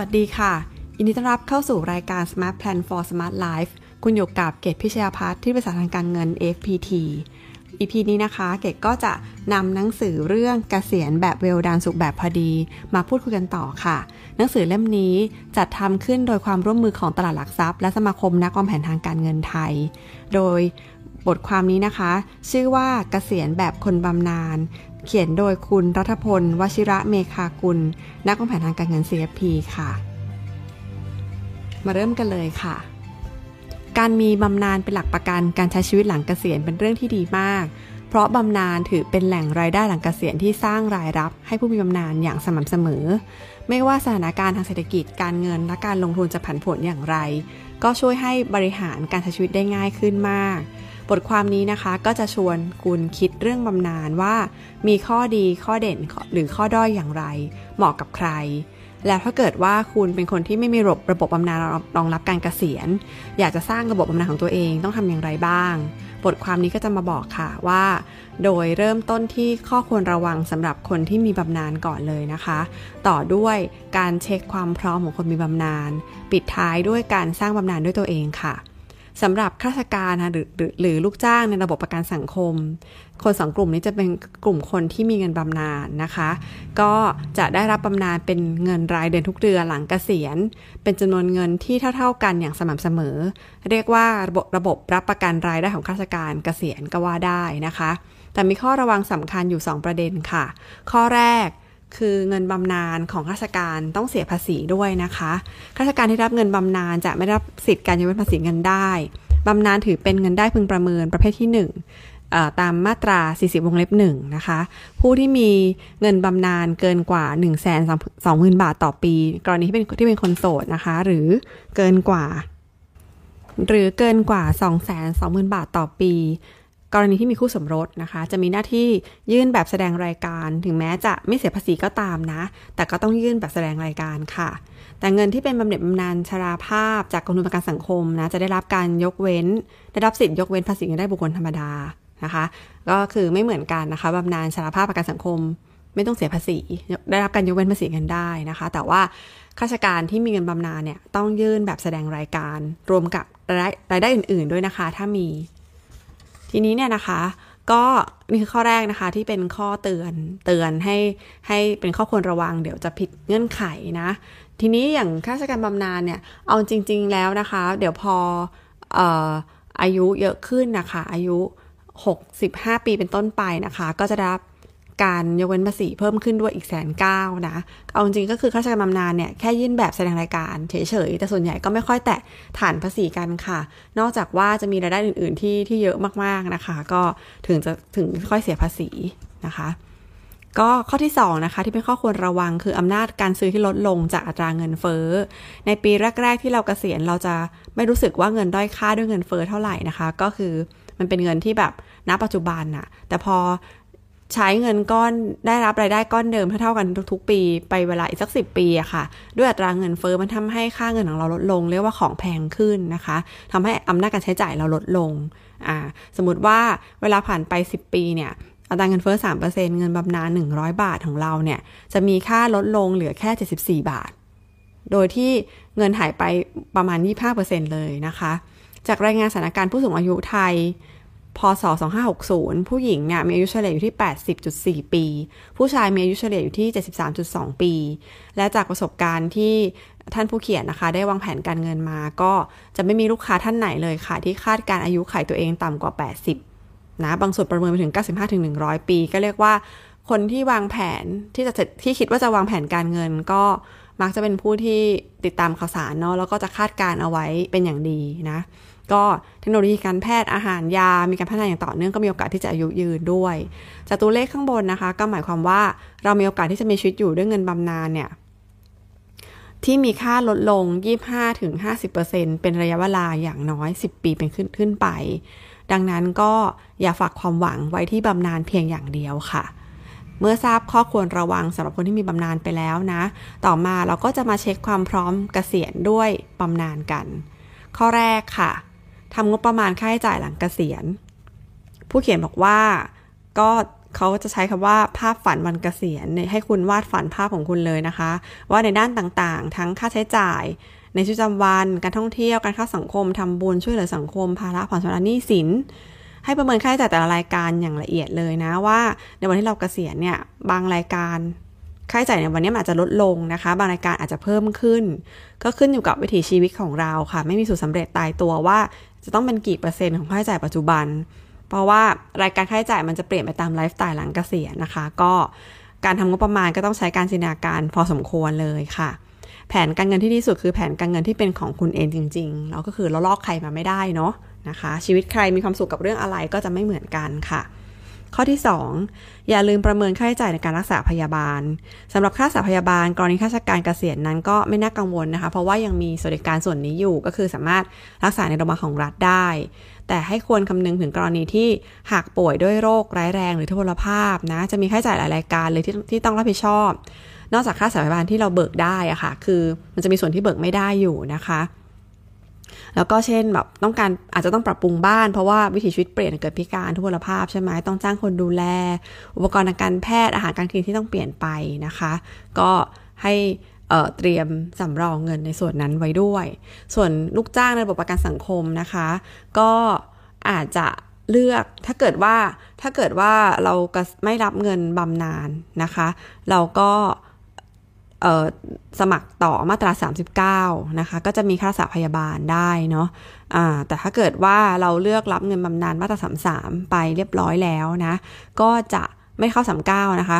วัสดีค่ะ ยินดีต้อนรับเข้าสู่รายการ Smart Plan for Smart Life คุณอยู่กับเกตพิชยาพัฒน์ที่ปรึกษาทางการเงิน FPT EP นี้นะคะ เกตก็จะนำหนังสือเรื่องเกษียณแบบเวลดานสุขแบบพอดี มาพูดคุยกันต่อค่ะ หนังสือเล่มนี้จัดทำขึ้นโดยความร่วมมือของตลาดหลักทรัพย์ และสมาคมนักวางแผนทางการเงินไทย โดยบทความนี้นะคะ ชื่อว่าเกษียณแบบคนบำนาญ เขียนโดยคุณรัฐพลวชิระเมคากุล นักวางแผนทางการเงิน CFP ค่ะ มาเริ่มกันเลยค่ะ การมีบำนาญเป็นหลักประกันการใช้ชีวิตหลังเกษียณเป็นเรื่องที่ดีมาก เพราะบำนาญถือเป็นแหล่งรายได้หลังเกษียณที่สร้างรายรับ ให้ผู้มีบำนาญอย่างสม่ำเสมอ ไม่ว่าสถานการณ์ทางเศรษฐกิจการเงินและการลงทุนจะผันผวนอย่างไร ก็ช่วยให้บริหารการใช้ชีวิตได้ง่ายขึ้นมาก บทความนี้นะคะก็จะชวนคุณคิดเรื่องบำนาญว่า มีข้อดีข้อเด่นหรือข้อด้อยอย่างไร เหมาะกับใคร แล้วถ้าเกิดว่าคุณเป็นคนที่ไม่มีระบบระบบบำนาญรองรับการเกษียณ อยากจะสร้างระบบบำนาญของตัวเองต้องทำอย่างไรบ้าง บทความนี้ก็จะมาบอกค่ะว่า โดยเริ่มต้นที่ข้อควรระวังสำหรับคนที่มีบำนาญก่อนเลยนะคะ ต่อด้วยการเช็คความพร้อมของคนมีบำนาญปิดท้ายด้วยการสร้างบำนาญด้วยตัวเองค่ะ สำหรับข้าราชการนะหรือหรือลูกจ้างในระบบประกันสังคม คนสองกลุ่มนี้จะเป็นกลุ่มคนที่มีเงินบำนาญนะคะ ก็จะได้รับบำนาญเป็นเงินรายเดือนทุกเดือนหลังเกษียณ เป็นจำนวนเงินที่เท่า ๆกันอย่างสม่ำเสมอ เรียกว่าระบบระบบรับประกันรายได้ของข้าราชการเกษียณก็ว่าได้นะคะ แต่มีข้อระวังสำคัญอยู่ 2 ประเด็นค่ะ ข้อแรก คือเงินบำนาญของข้าราชการต้องเสียภาษีด้วยนะคะข้าราชการที่รับเงินบำนาญจะไม่รับสิทธิ์การยกเว้นภาษีเงินได้บำนาญถือเป็นเงินได้พึงประเมินประเภทที่ 1 ตามมาตรา 40 วงเล็บ1นะคะ ผู้ที่มีเงินบำนาญเกินกว่า 1 2 0 0 0 0 บาทต่อปี กรณีที่เป็นที่เป็นคนโสดนะคะ หรือเกินกว่า หรือเกินกว่า 2 2 0 0 0 0 บาทต่อปี กรณีที่มีคู่สมรสนะคะ จะมีหน้าที่ยื่นแบบแสดงรายการ ถึงแม้จะไม่เสียภาษีก็ตามนะ แต่ก็ต้องยื่นแบบแสดงรายการค่ะ แต่เงินที่เป็นบำเหน็จบำนาญชราภาพจากกองทุนประกันสังคมนะ จะได้รับการยกเว้น ได้รับสิทธิ์ยกเว้นภาษีเงินได้บุคคลธรรมดานะคะ ก็คือไม่เหมือนกันนะคะบำนาญชราภาพประกันสังคม ไม่ต้องเสียภาษี ได้รับการยกเว้นภาษีเงินได้นะคะ แต่ว่าข้าราชการที่มีเงินบำนาญเนี่ยต้องยื่นแบบแสดงรายการ รวมกับรายได้อื่น ๆ ด้วยนะคะ ถ้ามี ทีนี้เนี่ยนะคะ ก็นี่คือข้อแรกนะคะที่เป็นข้อเตือนเตือนให้ให้เป็นข้อควรระวัง เดี๋ยวจะผิดเงื่อนไขนะ ทีนี้อย่างข้าราชการบำนาญเนี่ยเอาจริง ๆแล้วนะคะ เดี๋ยวพอออายุเยอะขึ้นนะคะ อายุ 65 ปีเป็นต้นไปนะคะ ก็จะได้รับ การยกเว้นภาษีเพิ่มขึ้นด้วยอีกแสนเก้านะ เอาจริงก็คือข้าราชการบำนาญเนี่ยแค่ยื่นแบบแสดงรายการเฉยๆ แต่ส่วนใหญ่ก็ไม่ค่อยแตะฐานภาษีกันค่ะ นอกจากว่าจะมีรายได้อื่นๆที่ที่เยอะมากๆนะคะ ก็ถึงจะถึงค่อยเสียภาษีนะคะก็ข้อที่2นะคะที่เป็นข้อควรระวังคืออำนาจการซื้อที่ลดลงจากอัตราเงินเฟ้อ ในปีแรก ๆ ที่เรากเกษียณเราจะไม่รู้สึกว่าเงินด้อยค่าด้วยเงินเฟ้อเท่าไหร่นะคะ ก็คือมันเป็นเงินที่แบบณปัจจุบันน่ะ แต่พอ ใช้เงินก้อนได้รับรายได้ก้อนเดิมเท่ากันทุกๆปีไปเวลาอีกสักสิปีอะค่ะ ด้วยอัตราเงินเฟอ้อมันทำให้ค่าเงินของเราลดลง เรียกว่าของแพงขึ้นนะคะทำให้อำนาจการใช้จ่ายเราลดลงอ่าสมมติว่าเวลาผ่านไป 10 ปีเนี่ยอัตราเงินเฟ้อ3%เงินบำนาญ100 บาทของเราเนี่ย จะมีค่าลดลงเหลือแค่ 74 บาท โดยที่เงินหายไปประมาณ 25%เลยนะคะ จากรายงานสถานการณ์ผู้สูงอายุไทย พศ 2560 ผู้หญิงเนี่ยมีอายุเฉลี่ยอยู่ที่ 80.4 ปี ผู้ชายมีอายุเฉลี่ยอยู่ที่ 73.2 ปี และจากประสบการณ์ที่ท่านผู้เขียนนะคะ ได้วางแผนการเงินมา ก็จะไม่มีลูกค้าท่านไหนเลยค่ะ ที่คาดการอายุขายตัวเองต่ำกว่า 80 นะ บางส่วนประเมินไปถึง 95-100 ปี ก็เรียกว่าคนที่วางแผนที่จะที่คิดว่าจะวางแผนการเงินก็มักจะเป็นผู้ที่ติดตามข่าวสารเนาะแล้วก็จะคาดการเอาไว้เป็นอย่างดีนะ ก็เทคโนโลยีการแพทย์อาหารยา มีการพัฒนาอย่างต่อเนื่องก็มีโอกาสที่จะอายุยืนด้วย จากตัวเลขข้างบนนะคะ ก็หมายความว่าเรามีโอกาสที่จะมีชีวิตอยู่ด้วยเงินบำนาญเนี่ยที่มีค่าลดลง 25-50%เป็นระยะเวลาอย่างน้อย 10 ปีเป็นขึ้นขึ้นไป ดังนั้นก็อย่าฝากความหวังไว้ที่บำนาญเพียงอย่างเดียวค่ะ เมื่อทราบข้อควรระวังสำหรับคนที่มีบำนาญไปแล้วนะ ต่อมาเราก็จะมาเช็คความพร้อมเกษียณด้วยบำนาญกัน ข้อแรกค่ะ ทำงบประมาณค่าใช้จ่ายหลังเกษียณ ผู้เขียนบอกว่าก็เขาจะใช้คำว่าภาพฝันวันเกษียณให้คุณวาดฝันภาพของคุณเลยนะคะ ว่าในด้านต่างๆ ทั้งค่าใช้จ่าย ในชีวิตประจำวัน การท่องเที่ยวการเข้าสังคมทำบุญช่วยเหลือสังคมภาระผ่อนชำระหนี้สินให้ประเมินค่าใช้จ่ายแต่ละรายการอย่างละเอียดเลยนะว่า ในวันที่เราเกษียณเนี่ยบางรายการค่าใช้จ่ายในวันนี้อาจจะลดลงนะคะ บางรายการอาจจะเพิ่มขึ้น ก็ขึ้นอยู่กับวิถีชีวิตของเราค่ะ ไม่มีสูตรสาเร็จตายตัวว่า จะต้องเป็นกี่เปอร์เซ็นต์ของค่าใช้จ่ายปัจจุบัน เพราะว่ารายการค่าใช้จ่ายมันจะเปลี่ยนไปตามไลฟ์สไตล์หลังเกษียณนะคะ ก็การทำงบประมาณก็ต้องใช้การจินตนาการพอสมควรเลยค่ะ แผนการเงินที่ดีสุดคือแผนการเงินที่เป็นของคุณเองจริงๆแล้วก็คือเราลอกใครมาไม่ได้เนาะนะคะ ชีวิตใครมีความสุขกับเรื่องอะไรก็จะไม่เหมือนกันค่ะ ข้อที่ 2 อย่าลืมประเมินค่าใช้จ่ายในการรักษาพยาบาลสำหรับค่ารักษาพยาบาล กรณีข้าราชการเกษียณนั้นก็ไม่น่ากังวลนะคะ เพราะว่ายังมีสวัสดิการส่วนนี้อยู่ก็คือสามารถรักษาในโรงพยาบาลของรัฐได้ แต่ให้ควรคำนึงถึงกรณีที่หากป่วยด้วยโรคร้ายแรงหรือทุพพลภาพนะจะมีค่าใช้จ่ายหลายรายการเลยที่ที่ต้องรับผิดชอบ นอกจากค่ารักษาพยาบาลที่เราเบิกได้อะค่ะ คือมันจะมีส่วนที่เบิกไม่ได้อยู่นะคะ แล้วก็เช่นแบบต้องการอาจจะต้องปรับปรุงบ้านเพราะว่าวิถีชีวิตเปลี่ยนเกิดพิการทุพพลภาพใช่ไหมต้องจ้างคนดูแล อุปกรณ์ทางการแพทย์อาหารการกินที่ต้องเปลี่ยนไปนะคะ ก็ให้เตรียมสำรองเงินในส่วนนั้นไว้ด้วย ส่วนลูกจ้างในระบบประกันสังคมนะคะ ก็อาจจะเลือกถ้าเกิดว่าถ้าเกิดว่าเราไม่รับเงินบำนาญนะคะ เราก็ สมัครต่อมาตรา 39 นะคะ ก็จะมีค่ารักษาพยาบาลได้เนาะะแต่ถ้าเกิดว่าเราเลือกรับเงินบำนาญมาตรา 33 ไปเรียบร้อยแล้วนะ ก็จะไม่เข้า 39 นะคะ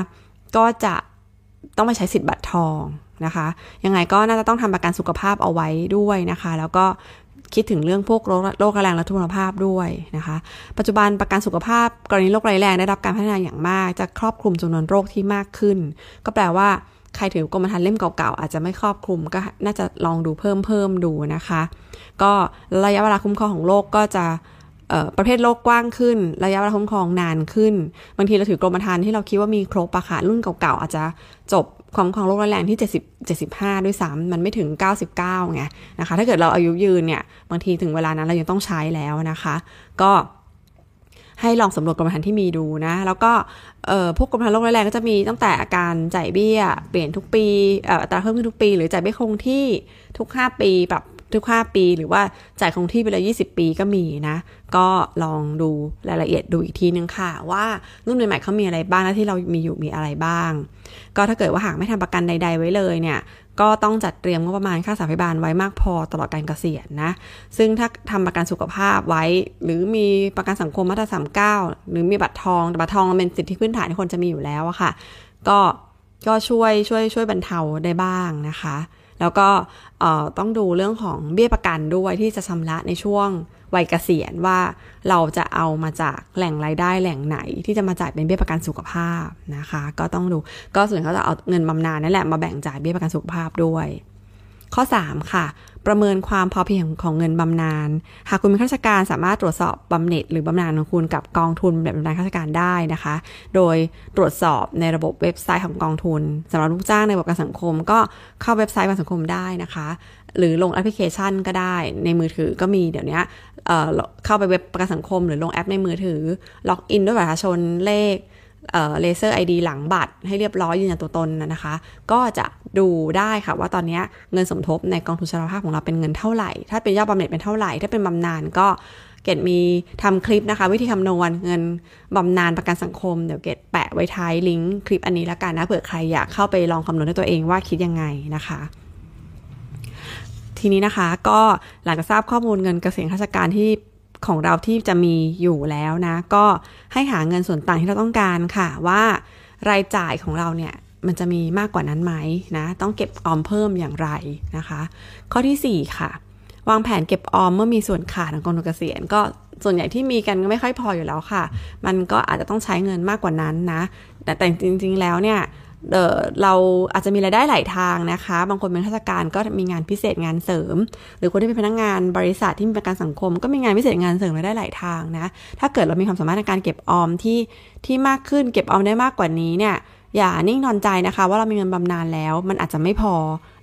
ก็จะต้องไปใช้สิทธิ์บัตรทองนะคะ ยังไงก็น่าจะต้องทำประกันสุขภาพเอาไว้ด้วยนะคะ แล้วก็คิดถึงเรื่องพวกโรคโรคแรงและทุพพลภาพด้วยนะคะ ปัจจุบันประกันสุขภาพกรณีโรคร้ายแรงได้รับการพัฒนาอย่างมาก จะครอบคลุมจำนวนโรคที่มากขึ้น ก็แปลว่า ใครถือกรมธรรม์เล่มเก่าๆ อาจจะไม่ครอบคลุมก็น่าจะลองดูเพิ่มเพิ่มดูนะคะ ก็ระยะเวลาคุ้มครองของโรคก็จะประเภทโรคกว้างขึ้น ระยะเวลาคุ้มครองนานขึ้น บางทีเราถือกรมธรรม์ที่เราคิดว่ามีครบอะค่ะรุ่นเก่าๆ อาจจะจบความครองโรคร้ายแรงที่ 70 75 ด้วยซ้ำมันไม่ถึง 99ไงนะคะ ถ้าเกิดเราอายุยืนเนี่ย บางทีถึงเวลานั้นเรายังต้องใช้แล้วนะคะ ก็ให้ลองสำรวจกรมธรรม์ที่มีดูนะ แล้วก็ พวกกรมธรรม์โรคร้ายแรงก็จะมีตั้งแต่อาการจ่ายเบี้ย เปลี่ยนทุกปีอัตราเพิ่มขึ้นทุกปี หรือจ่ายเบี้ยคงที่ทุก 5 ปีปรับทุก 5 ปี หรือว่าจ่ายคงที่ไปเลย20 ปีก็มีนะ ก็ลองดูรายละเอียดดูอีกทีนึงค่ะ ว่ารุ่นใหม่ๆเขามีอะไรบ้างและที่เรามีอยู่มีอะไรบ้าง ก็ถ้าเกิดว่าหากไม่ทำประกันใด ๆ ไว้เลยเนี่ย ก็ต้องจัดเตรียมงบประมาณค่าสาพยาบาลไว้มากพอตลอดการเกษียณนะ ซึ่งถ้าทำประกันสุขภาพไว้ หรือมีประกันสังคมมาตราสามเก้าหรือมีบัตรทองบัตรทองเป็นสิทธิพื้นฐานที่คนจะมีอยู่แล้วอะค่ะ ก็ก็ช่วยช่วยช่วยบรรเทาได้บ้างนะคะ แล้วก็ต้องดูเรื่องของเบี้ยประกันด้วยที่จะชำระในช่วงวัยเกษียณว่าเราจะเอามาจากแหล่งรายได้แหล่งไหน ที่จะมาจ่ายเป็นเบี้ยประกันสุขภาพนะคะ ก็ต้องดูก็ส่วนเขาจะเอาเงินบำนาญนั่นแหละมาแบ่งจ่ายเบี้ยประกันสุขภาพด้วย ข้อ 3 ค่ะ ประเมินความพอเพียงของเงินบำนาญหากคุณเป็นข้าราชการสามารถตรวจสอบบำเหน็จหรือบำนาญของคุณกับกองทุนแบบบำนาญข้าราชการได้นะคะ โดยตรวจสอบในระบบเว็บไซต์ของกองทุนสำหรับลูกจ้างในระบบประกันสังคม ก็เข้าเว็บไซต์ประกันสังคมได้นะคะ หรือลงแอปพลิเคชันก็ได้ในมือถือก็มีเดี๋ยวนี้เข้าไปเว็บประกันสังคม หรือลงแอปในมือถือ login ด้วยบัตรประชาชนเลข Laser ID หลังบัตรให้เรียบร้อยยืนยันตัวตนนะคะ ก็จะดูได้ค่ะว่าตอนนี้เงินสมทบในกองทุนชราภาพของเราเป็นเงินเท่าไหร่ ถ้าเป็นยอดบำเหน็จเป็นเท่าไหร่ ถ้าเป็นบำนาญก็เกดมีทำคลิปนะคะ วิธีคำนวณเงินบำนาญประกันสังคม เดี๋ยวเกดแปะไว้ท้ายลิงก์คลิปอันนี้แล้วกันนะเผื่อใครอยากเข้าไปลองคำนวณด้วยตัวเองว่าคิดยังไงนะคะ ทีนี้นะคะก็หลังจากทราบข้อมูลเงินเกษียณข้าราชการที่ ของเราที่จะมีอยู่แล้วนะ ก็ให้หาเงินส่วนต่างที่เราต้องการค่ะ ว่ารายจ่ายของเราเนี่ยมันจะมีมากกว่านั้นไหมนะ ต้องเก็บออมเพิ่มอย่างไรนะคะ ข้อที่ 4 ค่ะ วางแผนเก็บออมเมื่อมีส่วนขาดของกองทุนเกษียณก็ส่วนใหญ่ที่มีกันก็ไม่ค่อยพออยู่แล้วค่ะ มันก็อาจจะต้องใช้เงินมากกว่านั้นนะ แต่แต่จริง ๆ แล้วเนี่ย เราอาจจะมีรายได้หลายทางนะคะ บางคนเป็นข้าราชการก็มีงานพิเศษงานเสริม หรือคนที่เป็นพนักงงานบริษัทที่มีประกันสังคม ก็มีงานพิเศษงานเสริมรายได้หลายทางนะ ถ้าเกิดเรามีความสามารถในการเก็บออมที่ที่มากขึ้นเก็บออมได้มากกว่านี้เนี่ยอย่านิ่งนอนใจนะคะ ว่าเรามีเงินบำนาญแล้ว มันอาจจะไม่พอ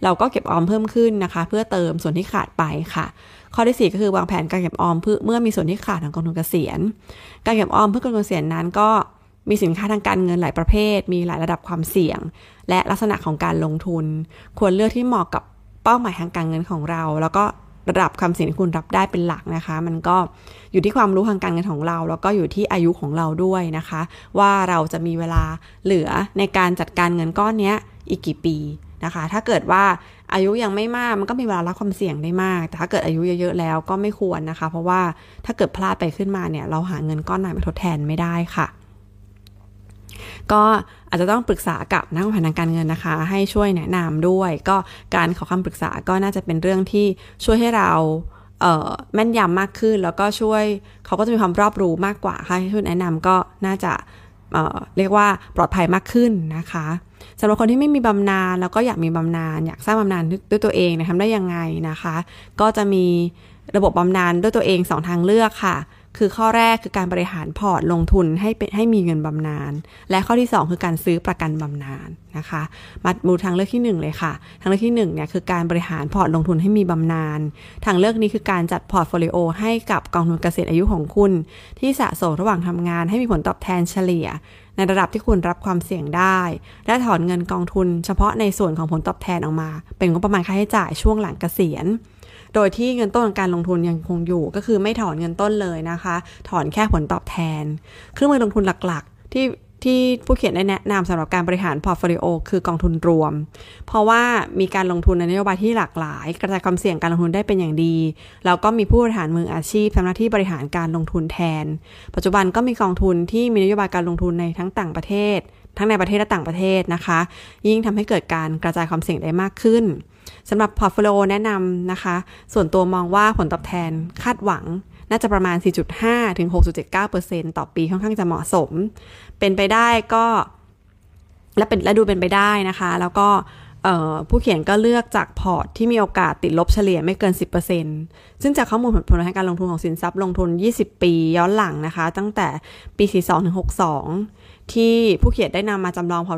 เราก็เก็บออมเพิ่มขึ้นนะคะ เพื่อเติมส่วนที่ขาดไปค่ะ ข้อที่ 4 ก็คือวางแผนการเก็บออมเพื่อเมื่อมีส่วนที่ขาดของกองทุนเกษียณ การเก็บออมเพื่อกองทุนเกษียณนั้นก็ มีสินค้าทางการเงินหลายประเภท มีหลายระดับความเสี่ยง และลักษณะของการลงทุน ควรเลือกที่เหมาะกับเป้าหมายทางการเงินของเรา แล้วก็ระดับความเสี่ยงที่คุณรับได้เป็นหลักนะคะ มันก็อยู่ที่ความรู้ทางการเงินของเรา แล้วก็อยู่ที่อายุของเราด้วยนะคะ ว่าเราจะมีเวลาเหลือในการจัดการเงินก้อนนี้อีกกี่ปีนะคะ ถ้าเกิดว่าอายุยังไม่มากมันก็มีเวลารับความเสี่ยงได้มาก แต่ถ้าเกิดอายุเยอะๆแล้วก็ไม่ควรนะคะ เพราะว่าถ้าเกิดพลาดไปขึ้นมาเนี่ยเราหาเงินก้อนไหนมาทดแทนไม่ได้ค่ะ ก็อาจจะต้องปรึกษากับนักวางแผนทางการเงินนะคะ ให้ช่วยแนะนำด้วย ก็การขอคำปรึกษาก็น่าจะเป็นเรื่องที่ช่วยให้เราแม่นยำมากขึ้น แล้วก็ช่วยเขาก็จะมีความรอบรู้มากกว่าค่ะช่วยแนะนำก็น่าจะเเรียกว่าปลอดภัยมากขึ้นนะคะสำหรับคนที่ไม่มีบำนาญแล้วก็อยากมีบำนาญอยากสร้างบำนาญด้วยตัวเองนะทำได้ยังไงนะคะ ก็จะมีระบบบำนาญด้วยตัวเอง 2 ทางเลือกค่ะ คือข้อแรกคือการบริหารพอร์ตลงทุนให้เป็นให้มีเงินบำนาญ และข้อที่ 2 คือการซื้อประกันบำนาญนะคะ มาดูทางเลือกที่ 1 เลยค่ะ ทางเลือกที่1เนี่ยคือการบริหารพอร์ตลงทุนให้มีบำนาญ ทางเลือกนี้คือการจัด portfolio ให้กับกองทุนเกษียณอายุของคุณ ที่สะสมระหว่างทำงานให้มีผลตอบแทนเฉลี่ย ในระดับที่คุณรับความเสี่ยงได้ และถอนเงินกองทุน เฉพาะในส่วนของผลตอบแทนออกมา เป็นงบประมาณค่าใช้จ่ายช่วงหลังเกษียณ โดยที่เงินต้นของการลงทุนยังคงอยู่ ก็คือไม่ถอนเงินต้นเลยนะคะ ถอนแค่ผลตอบแทน เครื่องมือลงทุนหลักๆ ที่ที่ผู้เขียนได้แนะนำสำหรับการบริหาร portfolio คือกองทุนรวม เพราะว่ามีการลงทุนในนโยบายที่หลากหลาย กระจายความเสี่ยงการลงทุนได้เป็นอย่างดี แล้วก็มีผู้บริหารมืออาชีพทำหน้าที่บริหารการลงทุนแทน ปัจจุบันก็มีกองทุนที่มีนโยบายการลงทุนในทั้งต่างประเทศ ทั้งในประเทศและต่างประเทศนะคะ ยิ่งทำให้เกิดการกระจายความเสี่ยงได้มากขึ้น สำหรับ portfolio แนะนำนะคะ ส่วนตัวมองว่าผลตอบแทนคาดหวังน่าจะประมาณ 4.5 ถึง 6.79%ต่อปีค่อนข้างจะเหมาะสม เป็นไปได้ก็ และเป็นและดูเป็นไปได้นะคะ แล้วก็ผู้เขียนก็เลือกจากพอร์ตที่มีโอกาสติดลบเฉลี่ยไม่เกิน 10%ซึ่งจากข้อมูลผลผลทางการลงทุนของสินทรัพย์ลงทุน 20 ปี ย้อนหลังนะคะ ตั้งแต่ปี 42 ถึง 62 ที่ผู้เขียนได้นำมาจำลองพอ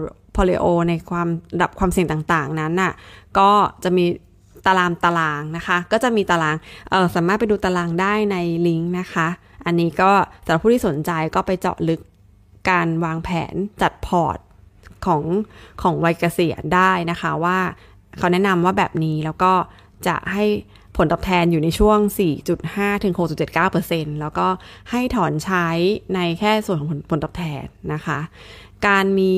ลิโอในความดับความเสี่ยงต่างๆ นั้นน่ะก็จะมีตารางตารางนะคะ ก็จะมีตารางเออสามารถไปดูตารางได้ในลิงก์นะคะ อันนี้ก็สำหรับผู้ที่สนใจก็ไปเจาะลึกการวางแผนจัดพอร์ตของของวัยเกษียณได้นะคะว่าเขาแนะนำว่าแบบนี้แล้วก็จะให้ผลตอบแทนอยู่ในช่วง 4.5 ถึง 6.79%แล้วก็ให้ถอนใช้ในแค่ส่วนของผลผลตอบแทนนะคะ การมี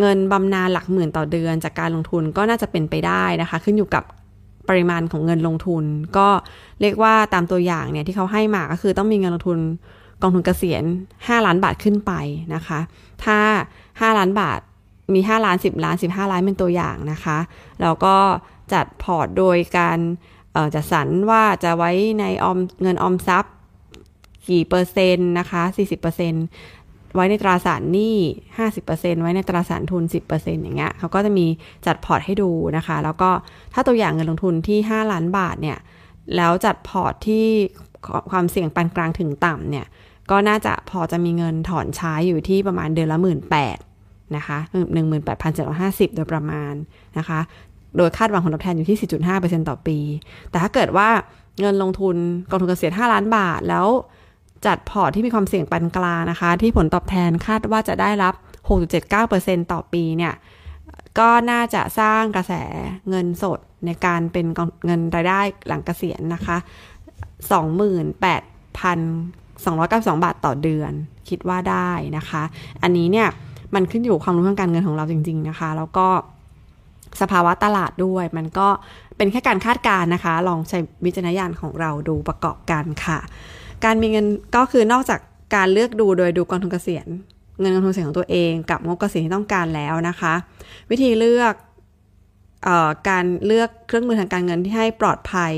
เงินบำนาญหลักหมื่นต่อเดือนจากการลงทุนก็น่าจะเป็นไปได้นะคะ ขึ้นอยู่กับปริมาณของเงินลงทุน ก็เรียกว่าตามตัวอย่างเนี่ยที่เขาให้มาก็คือต้องมีเงินลงทุนกองทุนเกษียณ 5 ล้านบาทขึ้นไปนะคะ ถ้า 5 ล้านบาทมี 5 ล้าน 10 ล้าน 15 ล้านเป็นตัวอย่างนะคะแล้วก็จัดพอร์ตโดยการจัดสรรว่าจะไว้ในออมเงินออมทรัพย์กี่เปอร์เซ็นต์นะคะ 40%เปอร์เซ็นต์ ไว้ในตราสารหนี้ 50%ไว้ในตราสารทุน 10%อย่างเงี้ยเขาก็จะมีจัดพอร์ตให้ดูนะคะ แล้วก็ถ้าตัวอย่างเงินลงทุนที่ 5 ล้านบาทเนี่ย แล้วจัดพอร์ตที่ความเสี่ยงปานกลางถึงต่ำเนี่ย ก็น่าจะพอจะมีเงินถอนใช้อยู่ที่ประมาณเดือนละหมื่นแปดนะคะหนึ่งหมื่นแปดพันเจ็ดร้อยห้าสิบโดยประมาณนะคะ โดยคาดหวังผลตอบแทนอยู่ที่ 4.5%ต่อปี แต่ถ้าเกิดว่าเงินลงทุนกองทุนเกษียณ5ล้านบาทแล้ว จัดพอร์ตที่มีความเสี่ยงปานกลางนะคะ ที่ผลตอบแทนคาดว่าจะได้รับ 6.79%ต่อปีเนี่ยก็น่าจะสร้างกระแสเงินสดในการเป็นเงินรายได้หลังเกษียณนะคะ 28,292 บาทต่อเดือน คิดว่าได้นะคะ อันนี้เนี่ยมันขึ้นอยู่ความรู้ทางการเงินของเราจริง ๆนะคะ แล้วก็สภาวะตลาดด้วย มันก็เป็นแค่การคาดการณ์นะคะ ลองใช้วิจารณญาณของเราดูประกอบกันค่ะ การมีเงินก็คือนอกจากการเลือกดูโดยดูกองทุนเกษียณ เงินกองทุนเกษียณของตัวเองกับงบเกษียณที่ต้องการแล้วนะคะ วิธีเลือกออการเลือกเครื่องมือทางการเงินที่ให้ปลอดภัย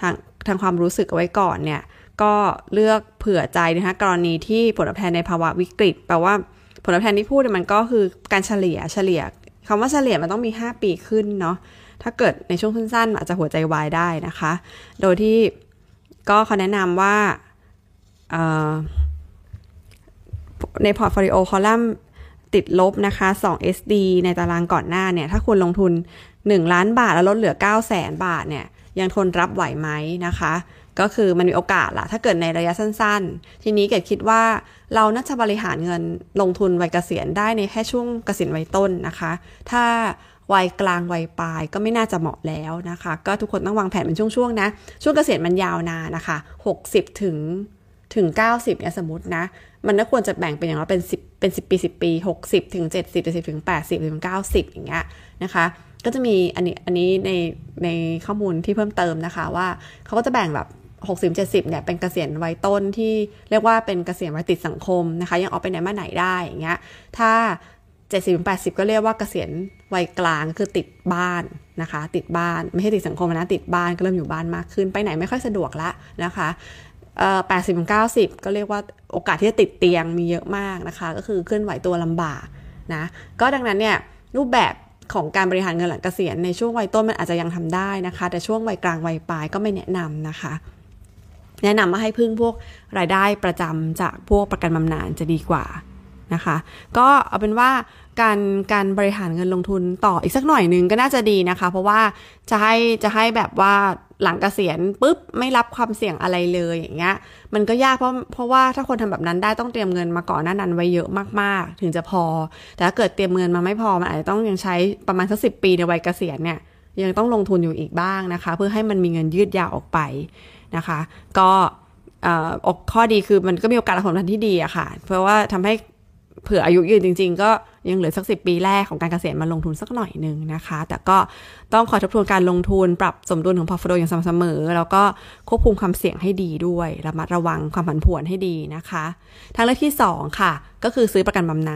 ทางทางความรู้สึกเอาไว้ก่อนเนี่ยก็เลือกเผื่อใจนะคะกรณีที่ผลตอบแทนในภาวะวิกฤตแปลว่าผลตอบแทนที่พูดมันก็คือการเฉลี่ยเฉลี่ยคำว่าเฉลี่ยมันต้องมี 5 ปีขึ้นเนาะถ้าเกิดในช่วงสั้นๆอาจจะหัวใจวายได้นะคะ โดยที่ก็เขาแนะนำว่า ใน portfolio คอลัมน์ติดลบนะคะ 2 SD ในตารางก่อนหน้าเนี่ย ถ้าคุณลงทุน 1 ล้านบาทแล้วลดเหลือ 9 0 0 0 0 0 บาทเนี่ย ยังทนรับไหวไหมนะคะ ก็คือมันมีโอกาสละถ้าเกิดในระยะสั้นๆ ทีนี้เกิดคิดว่าเราน่าจะบริหารเงินลงทุนวัยเกษียณได้ในแค่ช่วงเกษียณวัยต้นนะคะ ถ้าวัยกลางวัยปลายก็ไม่น่าจะเหมาะแล้วนะคะ ก็ทุกคนต้องวางแผนเป็นช่วงๆนะ ช่วงเกษียณมันยาวนานนะคะ 60ถึง ถึง 90เนี่ยสมมตินะ มันก็ควรจะแบ่งเป็นอย่างน้อยเป็น 10 เป็น 10 ปี 10 ปี 60 ถึง 70 70ถึง 80 ถึง 90 อย่างเงี้ยนะคะ ก็จะมีอันนี้อันนี้ในในข้อมูลที่เพิ่มเติมนะคะว่าเขาก็จะแบ่งแบบ60 70เนี่ยเป็นเกษียณวัยต้นที่เรียกว่าเป็นเกษียณวัยติดสังคมนะคะ ยังออกไปไหนมาไหนได้อย่างเงี้ยถ้า 70 80 ก็เรียกว่าเกษียณวัยกลางคือติดบ้านนะคะ ติดบ้านไม่ใช่ติดสังคมนะติดบ้านก็เริ่มอยู่บ้านมากขึ้นไปไหนไม่ค่อยสะดวกละนะคะ แปดสิบเก้าสิบก็เรียกว่าโอกาสที่จะติดเตียงมีเยอะมากนะคะ ก็คือเคลื่อนไหวตัวลำบากนะก็ดังนั้นเนี่ยรูปแบบของการบริหารเงินหลังเกษียณในช่วงวัยต้นมันอาจจะยังทำได้นะคะ แต่ช่วงวัยกลางวัยปลายก็ไม่แนะนำนะคะ แนะนำมาให้พึ่งพวกรายได้ประจำจากพวกประกันบำนาญจะดีกว่านะคะก็เอาเป็นว่าการการบริหารเงินลงทุนต่ออีกสักหน่อยหนึ่งก็น่าจะดีนะคะ เพราะว่าจะให้จะให้แบบว่า หลังเกษียณปุ๊บไม่รับความเสี่ยงอะไรเลยอย่างเงี้ย มันก็ยากเพราะเพราะว่าถ้าคนทำแบบนั้นได้ต้องเตรียมเงินมาก่อนหน้านั้นไว้เยอะมากๆ ถึงจะพอ แต่ถ้าเกิดเตรียมเงินมาไม่พอมันอาจจะต้องยังใช้ประมาณสักสิปีในวัยเกษียณเนี่ยยังต้องลงทุนอยู่อีกบ้างนะคะ เพื่อให้มันมีเงินยืดยาวออกไปนะคะ ก็อกข้อดีคือมันก็มีโอกาสผลตอบแทนที่ดีอะค่ะ เพราะว่าทำให้ เผื่ออายุยืนจริง ๆ ก็ยังเหลือสักสิบปีแรกของการเกษียณมาลงทุนสักหน่อยหนึ่งนะคะ แต่ก็ต้องคอยทบทวนการลงทุนปรับสมดุลของ portfolio อย่างสม่ำเสมอ แล้วก็ควบคุมความเสี่ยงให้ดีด้วยระมัดระวังความผันผวนให้ดีนะคะ ทางเลือกที่ 2 ค่ะ ก็คือซื้อประกันบำนาญ